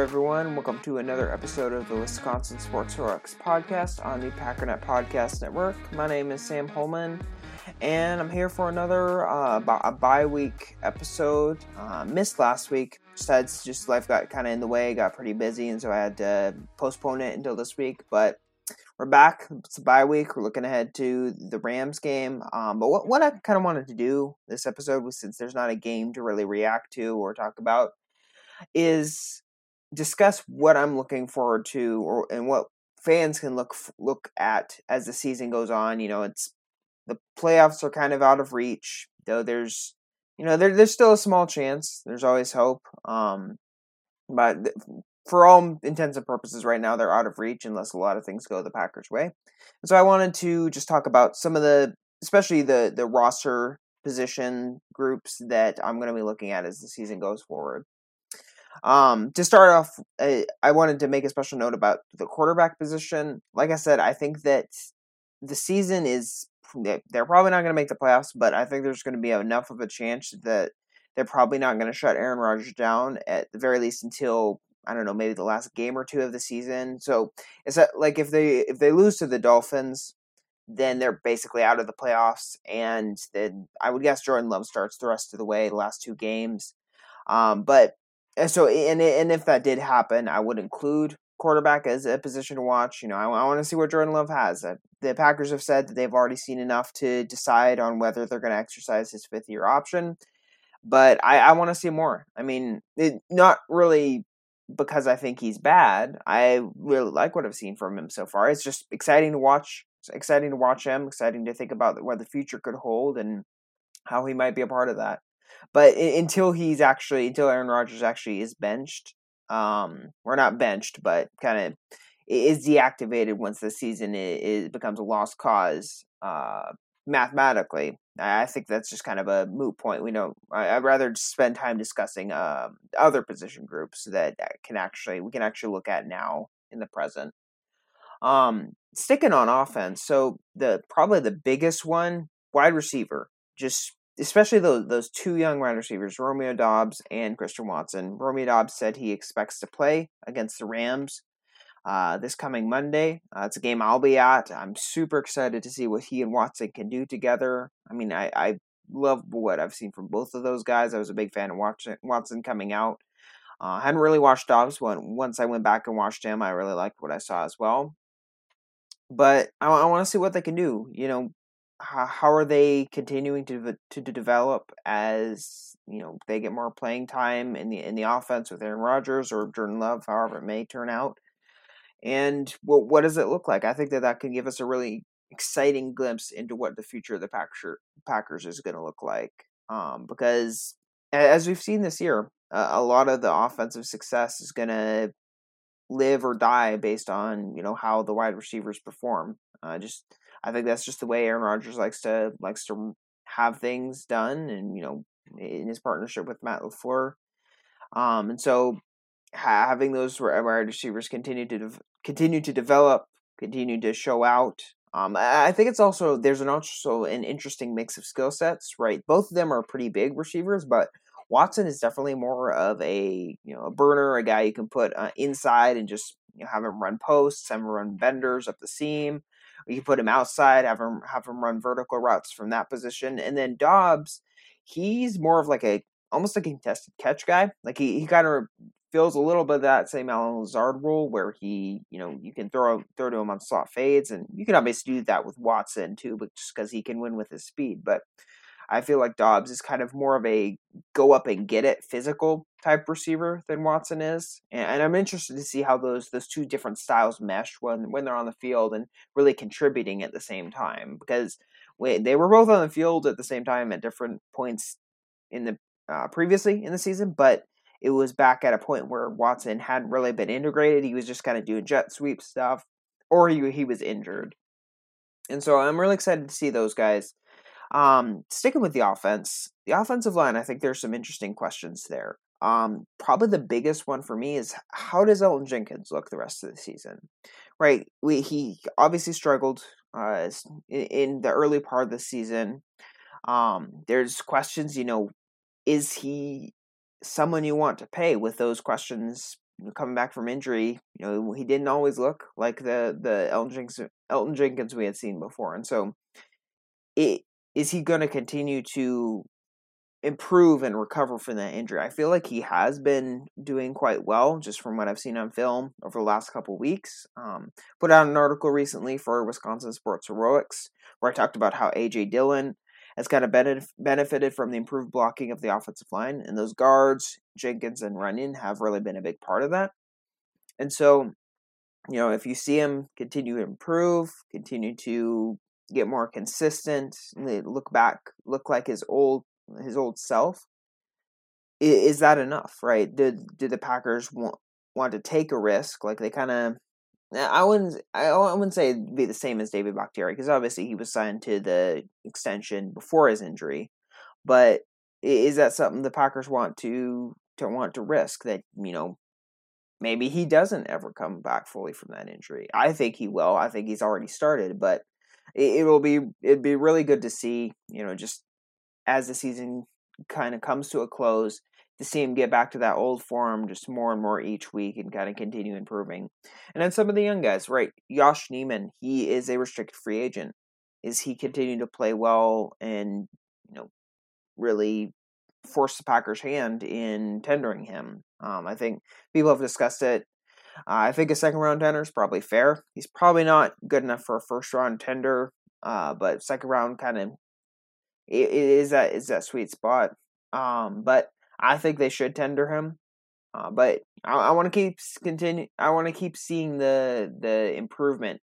Everyone. Welcome to another episode of the Wisconsin Sports Heroics podcast on the Packernet Podcast Network. My name is Sam Holman, and I'm here for another uh, a bye week episode. Uh, missed last week. Besides, just life got kind of in the way, got pretty busy, and so I had to postpone it until this week. But we're back. It's a bye week. We're looking ahead to the Rams game. Um, but what, what I kind of wanted to do this episode was since there's not a game to really react to or talk about, is discuss what I'm looking forward to, or and what fans can look look at as the season goes on. You know, it's the playoffs are kind of out of reach, though. There's you know there, there's still a small chance. There's always hope. Um, but for all intents and purposes, right now they're out of reach unless a lot of things go the Packers' way. And so I wanted to just talk about some of the, especially the the roster position groups that I'm going to be looking at as the season goes forward. Um, to start off, I, I wanted to make a special note about the quarterback position. Like I said, I think that the season is they're probably not going to make the playoffs, but I think there's going to be enough of a chance that they're probably not going to shut Aaron Rodgers down at the very least until I don't know maybe the last game or two of the season. So it's like if they if they lose to the Dolphins, then they're basically out of the playoffs, and then I would guess Jordan Love starts the rest of the way, the last two games. Um, but so and and if that did happen, I would include quarterback as a position to watch. You know, I, I want to see what Jordan Love has. The Packers have said that they've already seen enough to decide on whether they're going to exercise his fifth year option. But I, I want to see more. I mean, it, not really because I think he's bad. I really like what I've seen from him so far. It's just exciting to watch. Exciting to watch him. Exciting to think about what the future could hold and how he might be a part of that. But until he's actually until Aaron Rodgers actually is benched, um, or not benched, but kind of is deactivated once the season is, becomes a lost cause. Uh, mathematically, I think that's just kind of a moot point. We know I, would rather spend time discussing um, other position groups that can actually we can actually look at now in the present. Um, sticking on offense, so the probably the biggest one, wide receiver, just especially those those two young wide receivers, Romeo Doubs and Christian Watson. Romeo Doubs said he expects to play against the Rams uh, this coming Monday. Uh, it's a game I'll be at. I'm super excited to see what he and Watson can do together. I mean, I, I love what I've seen from both of those guys. I was a big fan of watching Watson coming out. Uh, I hadn't really watched Doubs but once I went back and watched him, I really liked what I saw as well. But I, I want to see what they can do. You know, how, are they continuing to, to develop as you know they get more playing time in the in the offense with Aaron Rodgers or Jordan Love, however it may turn out, and what what does it look like? I think that that can give us a really exciting glimpse into what the future of the Packers Packers is going to look like, um, because as we've seen this year, a lot of the offensive success is going to live or die based on you know how the wide receivers perform. Uh, just I think that's just the way Aaron Rodgers likes to likes to have things done, and you know, in his partnership with Matt LaFleur. Um, and so having those wide receivers continue to de- continue to develop, continue to show out. Um, I think it's also there's an also an interesting mix of skill sets, right? Both of them are pretty big receivers, but Watson is definitely more of a you know a burner, a guy you can put uh, inside and just you know, have him run posts, have him run benders up the seam. You can put him outside, have him have him run vertical routes from that position, and then Doubs, he's more of like a almost a contested catch guy. Like he, he kind of feels a little bit of that same Allen Lazard rule where he, you know, you can throw throw to him on slot fades, and you can obviously do that with Watson too, but just because he can win with his speed. But I feel like Doubs is kind of more of a go up and get it physical type receiver than Watson is, and, I'm interested to see how those those two different styles mesh when when they're on the field and really contributing at the same time because they were both on the field at the same time at different points in the uh, previously in the season, but it was back at a point where Watson hadn't really been integrated. He was just kind of doing jet sweep stuff, or he he was injured. And so I'm really excited to see those guys. Um, sticking with the offense, the offensive line, I think there's some interesting questions there. Um, probably the biggest one for me is how does Elgton Jenkins look the rest of the season? Right, we he obviously struggled uh, in the early part of the season. Um, there's questions, you know, is he someone you want to pay with those questions coming back from injury? You know, he didn't always look like the the Elgton Jenkins, Elgton Jenkins we had seen before, and so it, is he going to continue to improve and recover from that injury? I feel like he has been doing quite well, just from what I've seen on film over the last couple weeks. Um, put out an article recently for Wisconsin Sports Heroics where I talked about how AJ Dillon has kind of benefited from the improved blocking of the offensive line, and those guards, Jenkins and Runyan, have really been a big part of that. And so, you know, if you see him continue to improve, continue to get more consistent, look back, look like his old his old self, is that enough? Right? Did did the Packers want want to take a risk? Like they kind of eh, I wouldn't. I wouldn't say be the same as David Bakhtiari because obviously he was signed to the extension before his injury. But is that something the Packers want to to want to risk? That you know, maybe he doesn't ever come back fully from that injury. I think he will. I think he's already started, but it, it will be it'd be really good to see. You know, just as the season kind of comes to a close, to see him get back to that old form just more and more each week and kind of continue improving. And then some of the young guys, right? Yosh Nijman, he is a restricted free agent. Is he continuing to play well and, you know, really force the Packers' hand in tendering him? Um, I think people have discussed it. I think a second round tender is probably fair. He's probably not good enough for a first round tender, uh, but second round kind of is that is that sweet spot. Um, but I think they should tender him. Uh, but I, I want to keep continue. I want to keep seeing the the improvement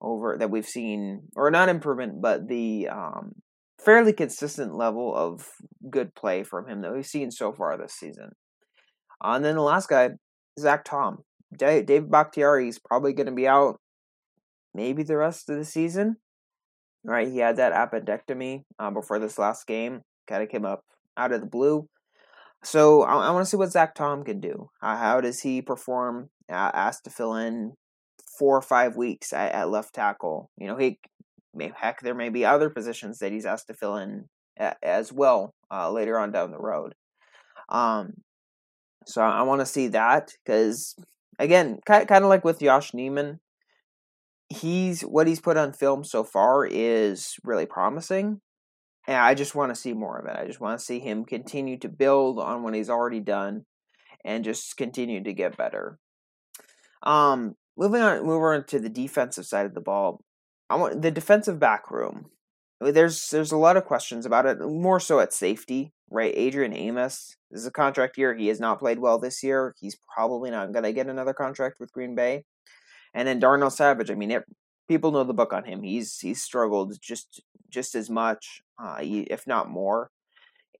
over that we've seen, or not improvement, but the um, fairly consistent level of good play from him that we've seen so far this season. Uh, and then the last guy, Zach Tom, Dave, Bakhtiari is probably going to be out maybe the rest of the season. Right, he had that appendectomy uh, before this last game. Kind of came up out of the blue. So I, I want to see what Zach Tom can do. How does he perform? Uh, asked to fill in four or five weeks at, at left tackle. You know, he may, heck, there may be other positions that he's asked to fill in as well uh, later on down the road. Um, so I want to see that because again, kind of like with Yosh Nijman, he's what he's put on film so far is really promising. And I just want to see more of it. I just want to see him continue to build on what he's already done and just continue to get better. Um, moving on, move on to the defensive side of the ball. I want the defensive back room. There's there's a lot of questions about it, more so at safety, right? Adrian Amos this is a contract year. He has not played well this year. He's probably not going to get another contract with Green Bay. And then Darnell Savage. I mean, it, people know the book on him. He's he's struggled just just as much, uh, if not more.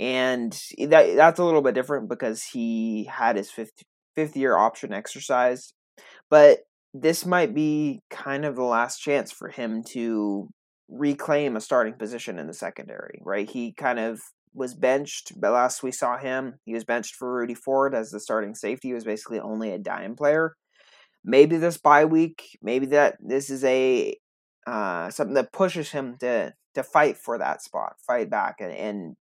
And that that's a little bit different because he had his fifth fifth year option exercised, but this might be kind of the last chance for him to reclaim a starting position in the secondary. Right? He kind of was benched, but last we saw him, he was benched for Rudy Ford as the starting safety. He was basically only a dime player. Maybe this bye week, maybe that this is a uh, something that pushes him to to fight for that spot, fight back, and, and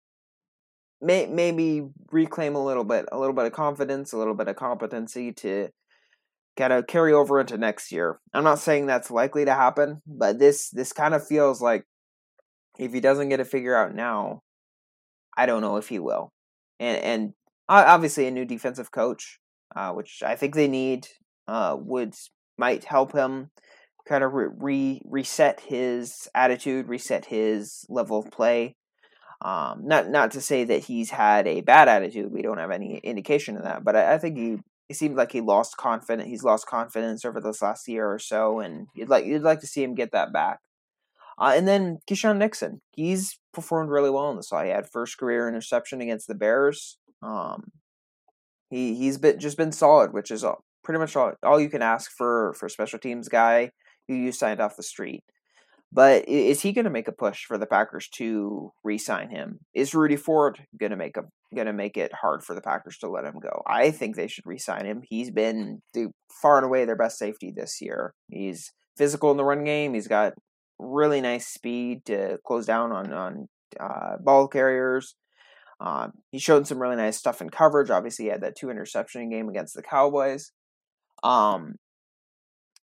may, maybe reclaim a little bit, a little bit of confidence, a little bit of competency to kind of carry over into next year. I'm not saying that's likely to happen, but this this kind of feels like if he doesn't get it figured out now, I don't know if he will. And and obviously a new defensive coach, uh, which I think they need, uh, would might help him kind of re reset his attitude, reset his level of play. Um, not not to say that he's had a bad attitude. We don't have any indication of that, but I, I think he it seemed like he lost confidence. He's lost confidence over this last year or so, and you'd like you'd like to see him get that back. Uh, and then Keisean Nixon, he's performed really well in this. He had first career interception against the Bears. Um, he he's been just been solid, which is all, pretty much all, all you can ask for for special teams guy who you signed off the street. But is he going to make a push for the Packers to re-sign him? Is Rudy Ford going to make a going to make it hard for the Packers to let him go? I think they should re-sign him. He's been far and away their best safety this year. He's physical in the run game. He's got really nice speed to close down on on uh, ball carriers. Um, he showed some really nice stuff in coverage. Obviously, he had that two interception game against the Cowboys. Um,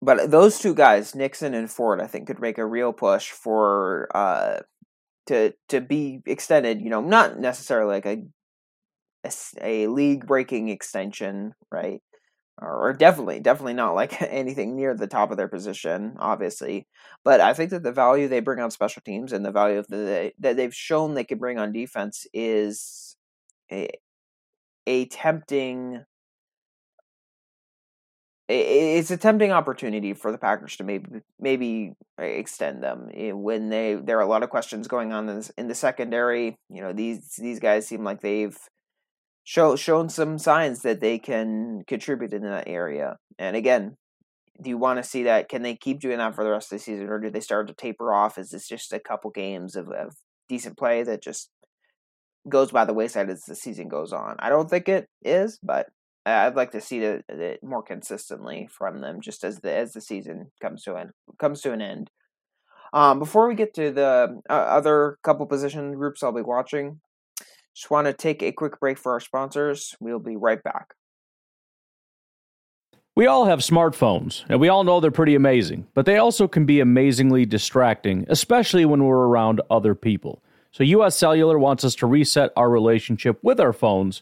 but those two guys, Nixon and Ford, I think could make a real push for uh, to to be extended. You know, not necessarily like a a, a league breaking extension, right? Or, definitely, definitely not like anything near the top of their position, obviously. But I think that the value they bring on special teams and the value of the that they've shown they can bring on defense is a a tempting it's a tempting opportunity for the Packers to maybe maybe extend them eh, when they there are a lot of questions going on in, the secondary. You know these these guys seem like they've show, shown some signs that they can contribute in that area. And again, do you want to see that? Can they keep doing that for the rest of the season, or do they start to taper off? Is this just a couple games of, of decent play that just goes by the wayside as the season goes on? I don't think it is, but I'd like to see it, more consistently from them, just as the as the season comes to an comes to an end. Um, before we get to the uh, other couple position groups I'll be watching, just want to take a quick break for our sponsors. We'll be right back. We all have smartphones, and we all know they're pretty amazing, but they also can be amazingly distracting, especially when we're around other people. So, US Cellular wants us to reset our relationship with our phones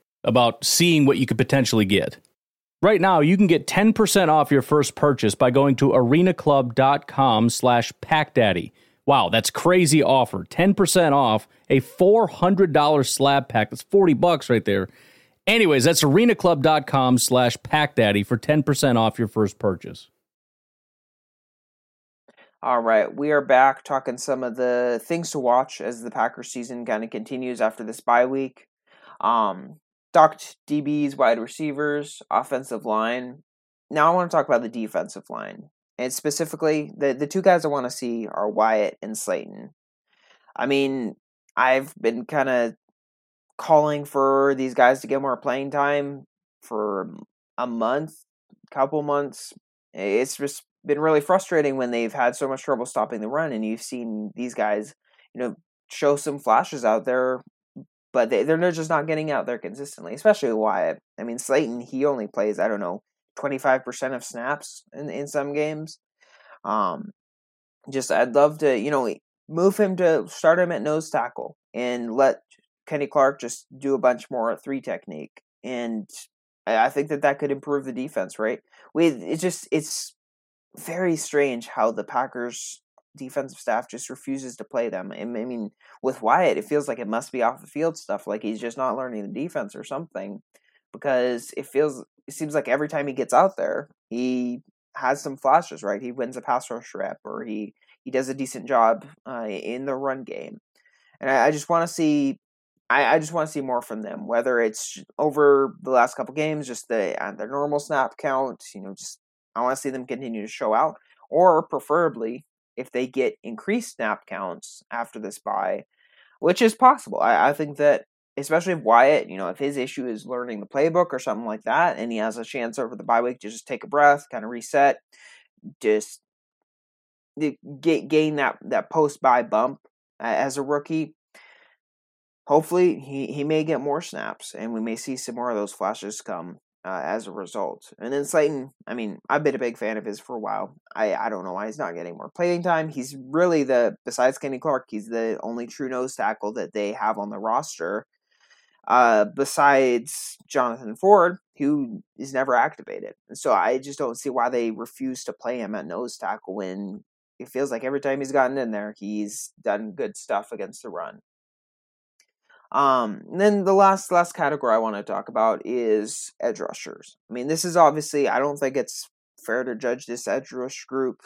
about seeing what you could potentially get. Right now, you can get 10% off your first purchase by going to arenaclub.com slash packdaddy. Wow, that's crazy offer. 10% off a $400 slab pack. That's 40 bucks right there. Anyways, that's arenaclub.com slash packdaddy for 10% off your first purchase. All right, we are back talking some of the things to watch as the Packers season kind of continues after this bye week. Um, talked DBs, wide receivers, offensive line. Now I want to talk about the defensive line. And specifically, the, the two guys I want to see are Wyatt and Slaton. I mean, I've been kind of calling for these guys to get more playing time for a month, couple months. It's just been really frustrating when they've had so much trouble stopping the run, and you've seen these guys, you know, show some flashes out there but they, they're just not getting out there consistently, especially Wyatt. I mean, Slaton, he only plays, I don't know, 25% of snaps in, in some games. Um, just, I'd love to, you know, move him to start him at nose tackle and let Kenny Clark just do a bunch more three technique. And I think that that could improve the defense, right? We, it's just, it's very strange how the Packers defensive staff just refuses to play them. I mean, with Wyatt, it feels like it must be off the field stuff, like he's just not learning the defense or something. Because it feels, it seems like every time he gets out there, he has some flashes, right? He wins a pass rush rep, or he he does a decent job uh, in the run game. And I, I just want to see, I, I just want to see more from them. Whether it's over the last couple games, just the uh, their normal snap count, you know, just I want to see them continue to show out, or preferably if they get increased snap counts after this bye, which is possible. I, I think that especially if Wyatt, you know, if his issue is learning the playbook or something like that, and he has a chance over the bye week to just take a breath, kind of reset, just get gain that that post bye bump as a rookie. hopefully he, he may get more snaps and we may see some more of those flashes come uh, as a result. And then Slaton, I mean, I've been a big fan of his for a while. I, I don't know why he's not getting more playing time. He's really the, besides Kenny Clark, he's the only true nose tackle that they have on the roster. Uh, besides Jonathan Ford, who is never activated. So I just don't see why they refuse to play him at nose tackle when it feels like every time he's gotten in there, he's done good stuff against the run. Um, then the last last category I want to talk about is edge rushers. I mean, this is obviously I don't think it's fair to judge this edge rush group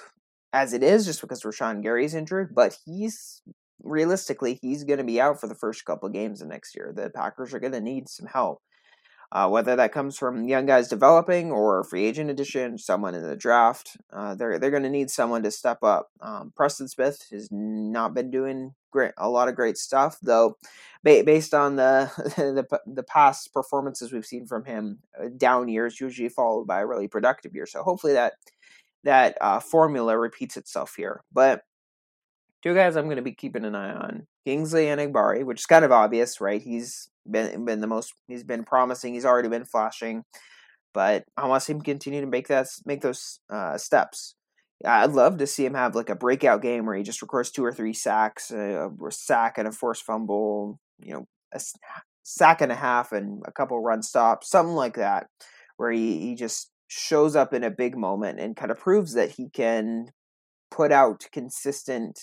as it is just because Rashan Gary's injured, but he's realistically he's going to be out for the first couple games of next year. The Packers are going to need some help. Uh, whether that comes from young guys developing or free agent addition, someone in the draft, uh, they're they're going to need someone to step up. Um, Preston Smith has not been doing great, a lot of great stuff though, ba- based on the, the the past performances we've seen from him. Uh, down years usually followed by a really productive year, so hopefully that that uh, formula repeats itself here. But two guys I'm going to be keeping an eye on: Kingsley Enagbare, which is kind of obvious, right? He's been been the most he's been promising. He's already been flashing, but I want to see him continue to make that make those uh, steps. I'd love to see him have like a breakout game where he just records two or three sacks, a, a sack and a forced fumble, you know, a sack and a half and a couple run stops, something like that, where he, he just shows up in a big moment and kind of proves that he can put out consistent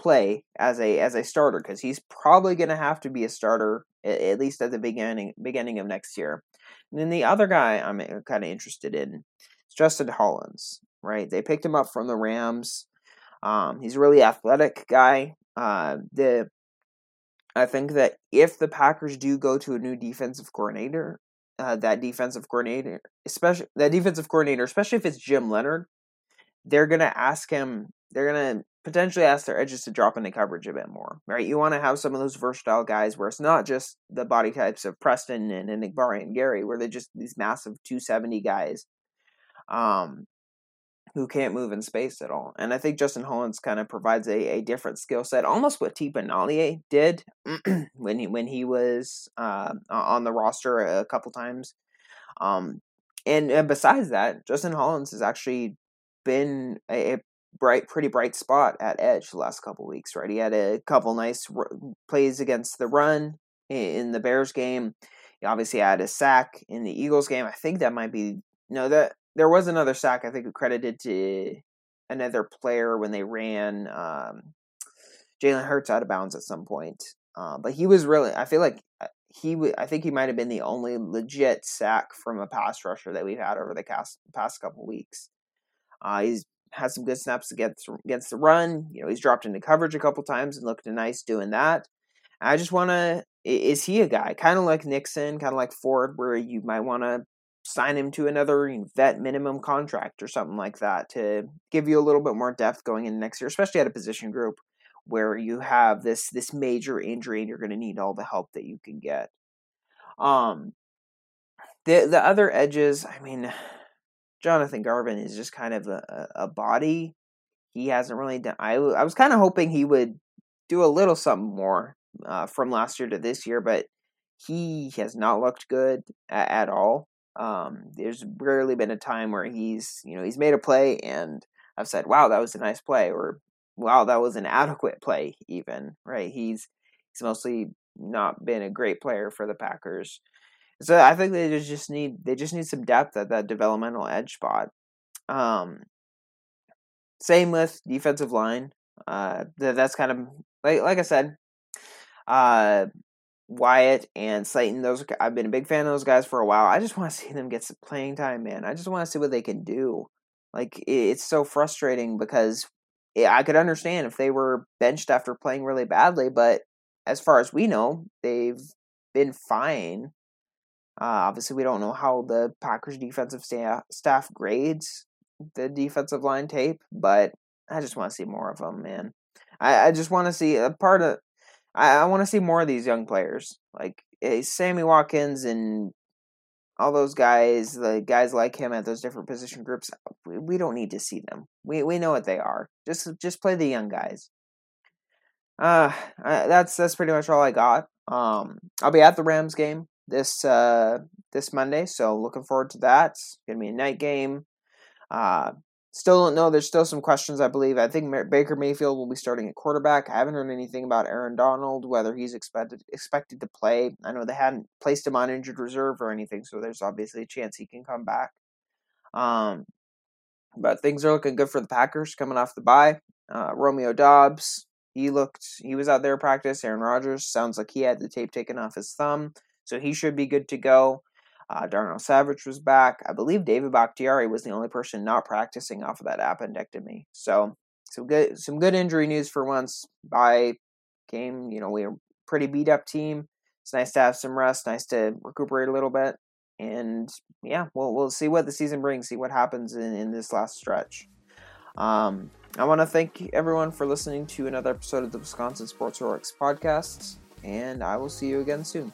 play as a as a starter because he's probably going to have to be a starter at least at the beginning beginning of next year. And then the other guy I'm uh, kind of interested in is Justin Hollins. Right, they picked him up from the Rams. Um, he's a really athletic guy. Uh, the I think that if the Packers do go to a new defensive coordinator, uh, that defensive coordinator, especially that defensive coordinator, especially if it's Jim Leonhard, they're gonna ask him. They're gonna potentially ask their edges to drop into coverage a bit more, right? You want to have some of those versatile guys where it's not just the body types of Preston and, and Enagbare and Gary, where they're just these massive 270 guys um, who can't move in space at all. And I think Justin Hollins kind of provides a, a different skill set, almost what Galeai did when he when he was uh, on the roster a couple times. Um, and, and besides that, Justin Hollins has actually been a, a bright, pretty bright spot at edge the last couple weeks, right? He had a couple nice r- plays against the run in the Bears game. He obviously had a sack in the Eagles game. I think that might be no that there was another sack I think credited to another player when they ran um, Jalen Hurts out of bounds at some point. Uh, but he was really I feel like uh, he w- I think he might have been the only legit sack from a pass rusher that we've had over the past past couple weeks. Uh, he's has some good snaps against against the run. You know, he's dropped into coverage a couple times and looked nice doing that. I just want to. Is he a guy kind of like Nixon, kind of like Ford, where you might want to sign him to another vet minimum contract or something like that to give you a little bit more depth going in next year, especially at a position group where you have this this major injury and you're going to need all the help that you can get. Um, the the other edges, I mean, Jonathan Garvin is just kind of a, a body. He hasn't really done. I, I was kind of hoping he would do a little something more uh, from last year to this year, but he has not looked good at, at all. Um, there's rarely been a time where he's, you know, he's made a play and I've said, "Wow, that was a nice play," or "Wow, that was an adequate play." Even right, he's he's mostly not been a great player for the Packers. So I think they just need they just need some depth at that developmental edge spot. Um, same with defensive line. Uh, that's kind of like like I said. Uh, Wyatt and Slaton, those I've been a big fan of those guys for a while. I just want to see them get some playing time, man. I just want to see what they can do. Like it's so frustrating because I could understand if they were benched after playing really badly, but as far as we know, they've been fine uh, obviously, we don't know how the Packers defensive staff, staff grades the defensive line tape, but I just want to see more of them, man. I, I just want to see a part of. I, I want to see more of these young players, like hey, Sammy Watkins and all those guys, the guys like him at those different position groups. We, we don't need to see them. We we know what they are. Just just play the young guys. Uh, I, that's that's pretty much all I got Um, I'll be at the Rams game this uh, this Monday, so looking forward to that. It's gonna be a night game. Uh, still don't know. There's still some questions. I believe. I think Baker Mayfield will be starting at quarterback. I haven't heard anything about Aaron Donald, whether he's expected expected to play. I know they hadn't placed him on injured reserve or anything, so there's obviously a chance he can come back. Um, but things are looking good for the Packers coming off the bye. Uh, Romeo Doubs, he looked, he was out there practice. Aaron Rodgers sounds like he had the tape taken off his thumb, so he should be good to go. Uh, Darnell Savage was back. I believe David Bakhtiari was the only person not practicing off of that appendectomy. So some good, some good injury news for once. By game, you know, we were pretty beat up team. It's nice to have some rest. Nice to recuperate a little bit. And yeah, we'll we'll see what the season brings. See what happens in, in this last stretch. Um, I want to thank everyone for listening to another episode of the Wisconsin Sports Heroics podcast, and I will see you again soon.